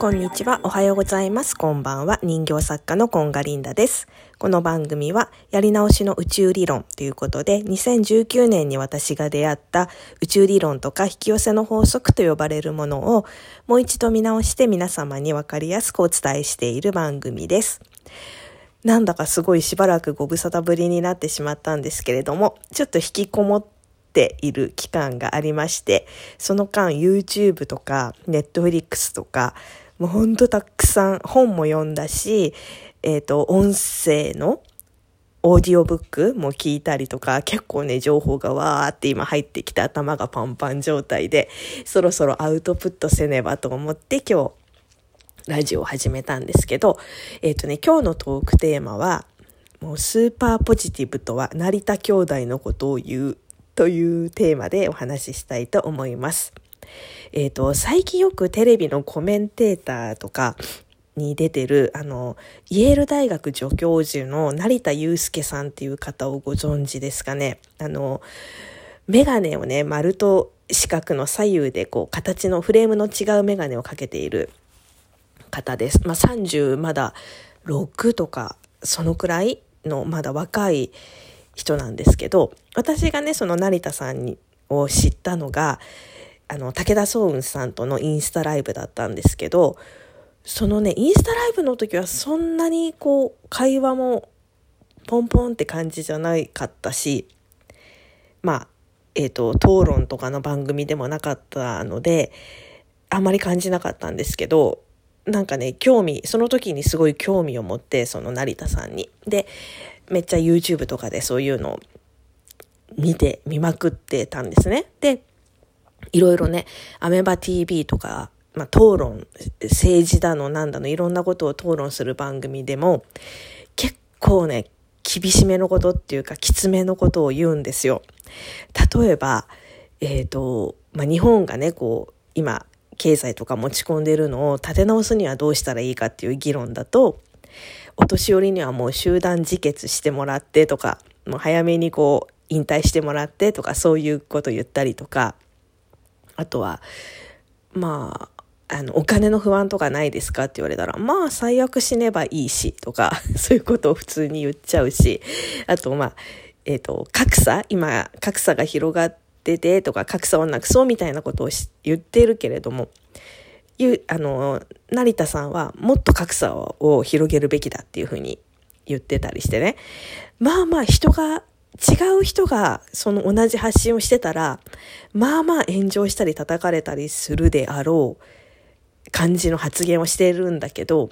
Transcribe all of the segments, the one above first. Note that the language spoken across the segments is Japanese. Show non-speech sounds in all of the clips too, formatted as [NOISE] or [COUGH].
こんにちは。おはようございます。こんばんは。人形作家のコンガリンダです。この番組は、やり直しの宇宙理論ということで、2019年に私が出会った宇宙理論とか引き寄せの法則と呼ばれるものを、もう一度見直して皆様にわかりやすくお伝えしている番組です。なんだかすごいしばらくご無沙汰ぶりになってしまったんですけれども、ちょっと引きこもっている期間がありまして、その間 YouTube とか Netflix とか、もうほんとたくさん本も読んだし、えっ、ー、と、音声のオーディオブックも聞いたりとか、結構ね、情報がわーって今入ってきて頭がパンパン状態で、そろそろアウトプットせねばと思って今日、ラジオを始めたんですけど、えっ、ー、とね、今日のトークテーマは、もうスーパーポジティブとは成田兄弟のことを言うというテーマでお話ししたいと思います。えっ、ー、と、最近よくテレビのコメンテーターとかに出てる、あの、イェール大学助教授の成田祐介さんっていう方をご存知ですかね。あの、メガネをね、丸と四角の左右でこう、形のフレームの違うメガネをかけている方です。まあ、30まだ6とか、そのくらいのまだ若い人なんですけど、私がね、その成田さんにを知ったのが、あの、武田壮雲さんとのインスタライブだったんですけど、そのね、インスタライブの時はそんなにこう、会話もポンポンって感じじゃないかったし、まあ、えっ、ー、と、討論とかの番組でもなかったので、あんまり感じなかったんですけど、なんかね、興味、その時にすごい興味を持って、その成田さんに。で、めっちゃ YouTube とかでそういうのを見て、見まくってたんですね。で、いろいろね、アメバ TV とか、まあ、討論、政治だの、なんだの、いろんなことを討論する番組でも、結構ね、厳しめのことっていうか、きつめのことを言うんですよ。例えば、えっ、ー、と、まあ、日本がね、こう、今、経済とか持ち込んでるのを立て直すにはどうしたらいいかっていう議論だと、お年寄りにはもう集団自決してもらってとか、もう早めにこう、引退してもらってとか、そういうこと言ったりとか、あとは、まあ、あの、お金の不安とかないですかって言われたら、まあ、最悪死ねばいいし、とか、[LAUGHS] そういうことを普通に言っちゃうし、あと、まあ、えっ、ー、と、格差今、格差が広がってて、とか、格差をなくそうみたいなことを言ってるけれども、いう、あの、成田さんはもっと格差を広げるべきだっていうふうに言ってたりしてね。まあまあ人が違う人がその同じ発信をしてたら、まあまあ炎上したり叩かれたりするであろう感じの発言をしているんだけど、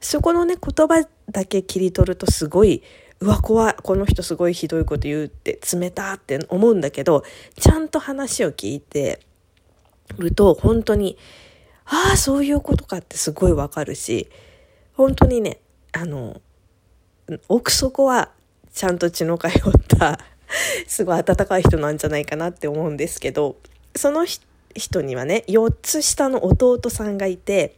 そこのね、言葉だけ切り取るとすごい、うわ、怖い、この人すごいひどいこと言うって、冷たって思うんだけど、ちゃんと話を聞いてると、本当に、ああ、そういうことかってすごいわかるし、本当にね、あの、奥底はちゃんと血の通った [LAUGHS] すごい温かい人なんじゃないかなって思うんですけど、その人にはね、4つ下の弟さんがいて、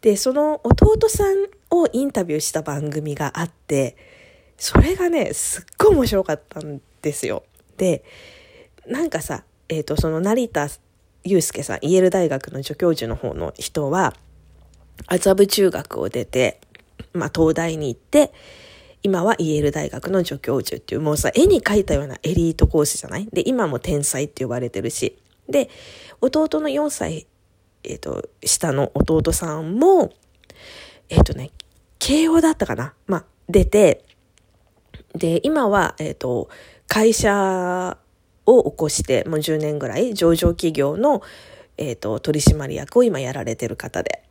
で、その弟さんをインタビューした番組があって、それがね、すっごい面白かったんですよ。で、なんかさ、えっ、ー、と、その成田祐介さん、イェール大学の助教授の方の人は、麻布中学を出て、まあ、東大に行って、今はイェール大学の助教授っていう、もうさ、絵に描いたようなエリート講師じゃない？で、今も天才って呼ばれてるし。で、弟の4歳、えっ、ー、と、下の弟さんも、えっ、ー、とね、慶応だったかな？まあ、出て、で、今は、えっ、ー、と、会社を起こして、もう10年ぐらい、上場企業の、えっ、と、取締役を今やられてる方で。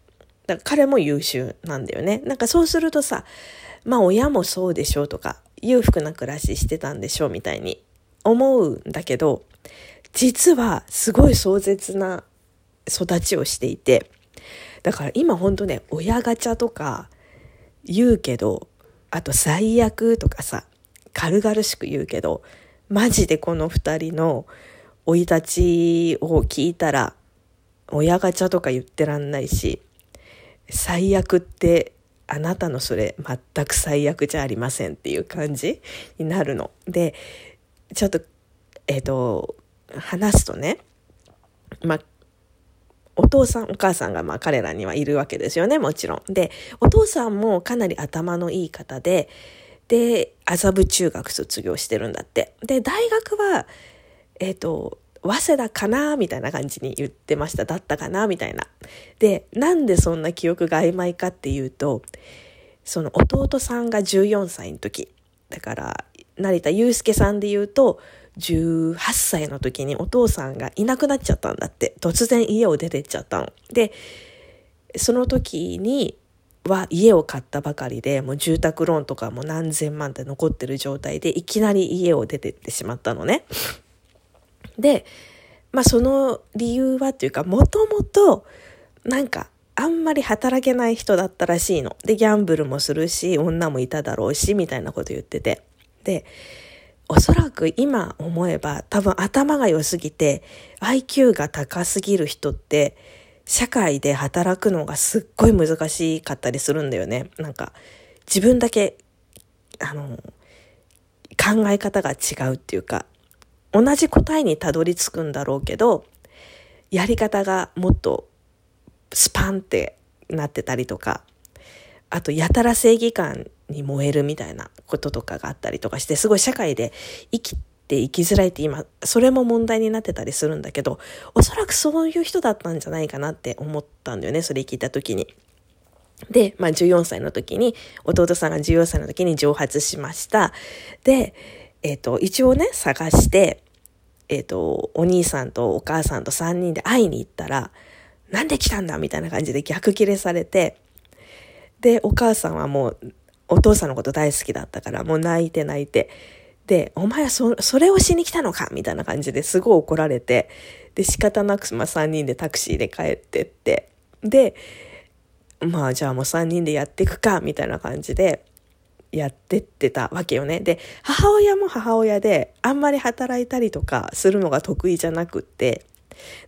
だから彼も優秀なんだよね。なんかそうするとさ、まあ親もそうでしょうとか、裕福な暮らししてたんでしょうみたいに思うんだけど、実はすごい壮絶な育ちをしていて、だから今ほんとね、親ガチャとか言うけど、あと最悪とかさ、軽々しく言うけど、マジでこの二人の生い立ちを聞いたら、親ガチャとか言ってらんないし、最悪ってあなたのそれ全く最悪じゃありませんっていう感じになるの。で、ちょっと、えっ、ー、と、話すとね、まあ、お父さん、お母さんがまあ彼らにはいるわけですよね、もちろん。で、お父さんもかなり頭のいい方で、で、麻布中学卒業してるんだって。で、大学は、えっ、ー、と、早稲田かなみたいな感じに言ってました。だったかなみたいな。で、なんでそんな記憶が曖昧かっていうと、その弟さんが14歳の時。だから、成田祐介さんで言うと、18歳の時にお父さんがいなくなっちゃったんだって。突然家を出てっちゃったの。で、その時には家を買ったばかりで、もう住宅ローンとかも何千万って残ってる状態で、いきなり家を出てってしまったのね。で、まあその理由はっていうか、もともと、なんか、あんまり働けない人だったらしいの。で、ギャンブルもするし、女もいただろうし、みたいなこと言ってて。で、おそらく今思えば多分頭が良すぎて IQ が高すぎる人って社会で働くのがすっごい難しかったりするんだよね。なんか自分だけあの考え方が違うっていうか同じ答えにたどり着くんだろうけどやり方がもっとスパンってなってたりとかあとやたら正義感に燃えるみたいなこととかがあったりとかして、すごい社会で生きて生きづらいって今、それも問題になってたりするんだけど、おそらくそういう人だったんじゃないかなって思ったんだよね、それ聞いた時に。で、まあ14歳の時に、弟さんが14歳の時に蒸発しました。で、えっ、ー、と、一応ね、探して、えっ、ー、と、お兄さんとお母さんと3人で会いに行ったら、なんで来たんだみたいな感じで逆切れされて、で、お母さんはもうお父さんのこと大好きだったから、もう泣いて泣いて。で、お前はそ、れをしに来たのか？みたいな感じですごい怒られて、で、仕方なく、まあ3人でタクシーで帰ってって、で、まあじゃあもう3人でやっていくか、みたいな感じで、やってってたわけよね。で、母親も母親で、あんまり働いたりとかするのが得意じゃなくって、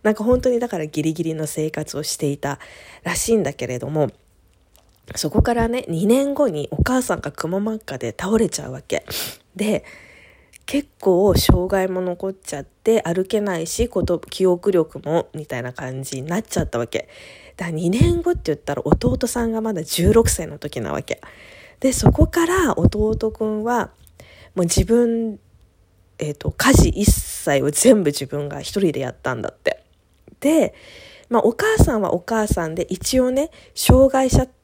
なんか本当にだからギリギリの生活をしていたらしいんだけれども、そこからね、2年後にお母さんがくも膜下で倒れちゃうわけ。で、結構障害も残っちゃって歩けないし、記憶力もみたいな感じになっちゃったわけ。だから2年後って言ったら弟さんがまだ16歳の時なわけ。で、そこから弟くんはもう自分、え、ー、と、家事一切を全部自分が一人でやったんだって。で、まあお母さんはお母さんで一応ね、障害者って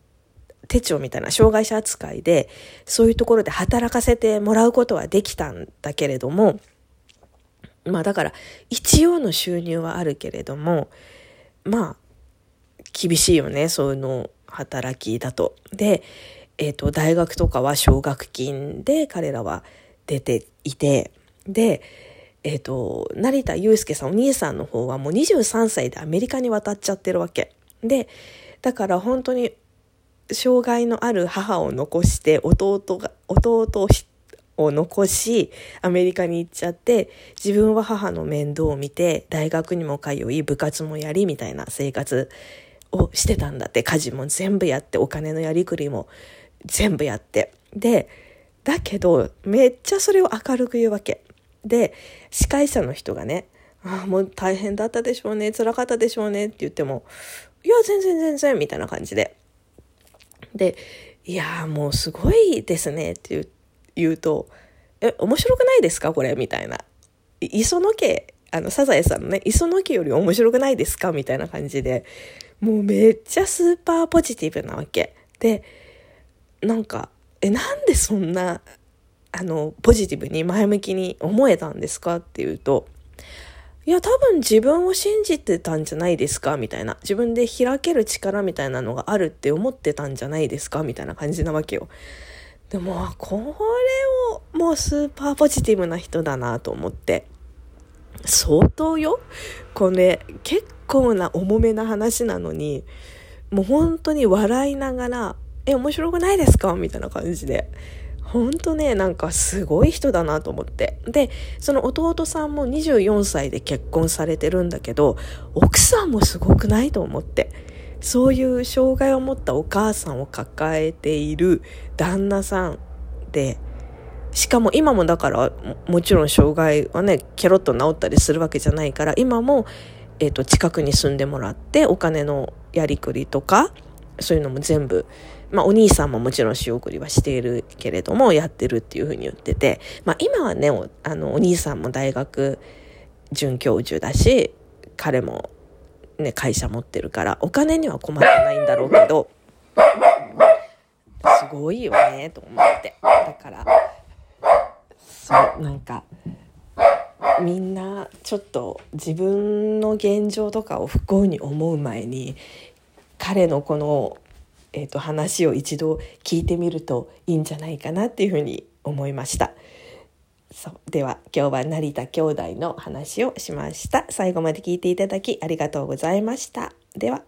手帳みたいな障害者扱いで、そういうところで働かせてもらうことはできたんだけれども、まあだから、一応の収入はあるけれども、まあ、厳しいよね、そういうの働きだと。で、えっ、ー、と、大学とかは奨学金で彼らは出ていて、で、えっ、ー、と、成田祐介さん、お兄さんの方はもう23歳でアメリカに渡っちゃってるわけ。で、だから本当に障害のある母を残して弟が弟を残しアメリカに行っちゃって自分は母の面倒を見て大学にも通い部活もやりみたいな生活をしてたんだって家事も全部やってお金のやりくりも全部やって。でだけどめっちゃそれを明るく言うわけ。で司会者の人がねああもう大変だったでしょうね辛かったでしょうねって言ってもいや全然全然みたいな感じで。で、いやもうすごいですねって言うと、え、面白くないですか？これみたいな。磯野家、あの、サザエさんのね、磯野家より面白くないですか？みたいな感じで、もうめっちゃスーパーポジティブなわけ。で、なんか、え、なんでそんな、あの、ポジティブに前向きに思えたんですか？っていうと、いや、多分自分を信じてたんじゃないですか？みたいな。自分で開ける力みたいなのがあるって思ってたんじゃないですか？みたいな感じなわけよ。でも、これをもうスーパーポジティブな人だなと思って。相当よ。これ、結構な重めな話なのに、もう本当に笑いながら、え、面白くないですか？みたいな感じで。ほんとね、なんかすごい人だなと思って。で、その弟さんも24歳で結婚されてるんだけど、奥さんもすごくないと思って。そういう障害を持ったお母さんを抱えている旦那さんで、しかも今もだからもちろん障害はねケロッと治ったりするわけじゃないから今もえっ、と、近くに住んでもらって、お金のやりくりとか、そういうのも全部、まあお兄さんももちろん仕送りはしているけれども、やってるっていうふうに言ってて、まあ今はね、おあの、お兄さんも大学准教授だし、彼もね、会社持ってるから、お金には困ってないんだろうけど、すごいよね、と思って。だから、そう、なんか、みんなちょっと自分の現状とかを不幸に思う前に彼のこの、えーと、話を一度聞いてみるといいんじゃないかなっていうふうに思いました。そうでは今日は成田兄弟の話をしました。最後まで聞いていただきありがとうございました。では。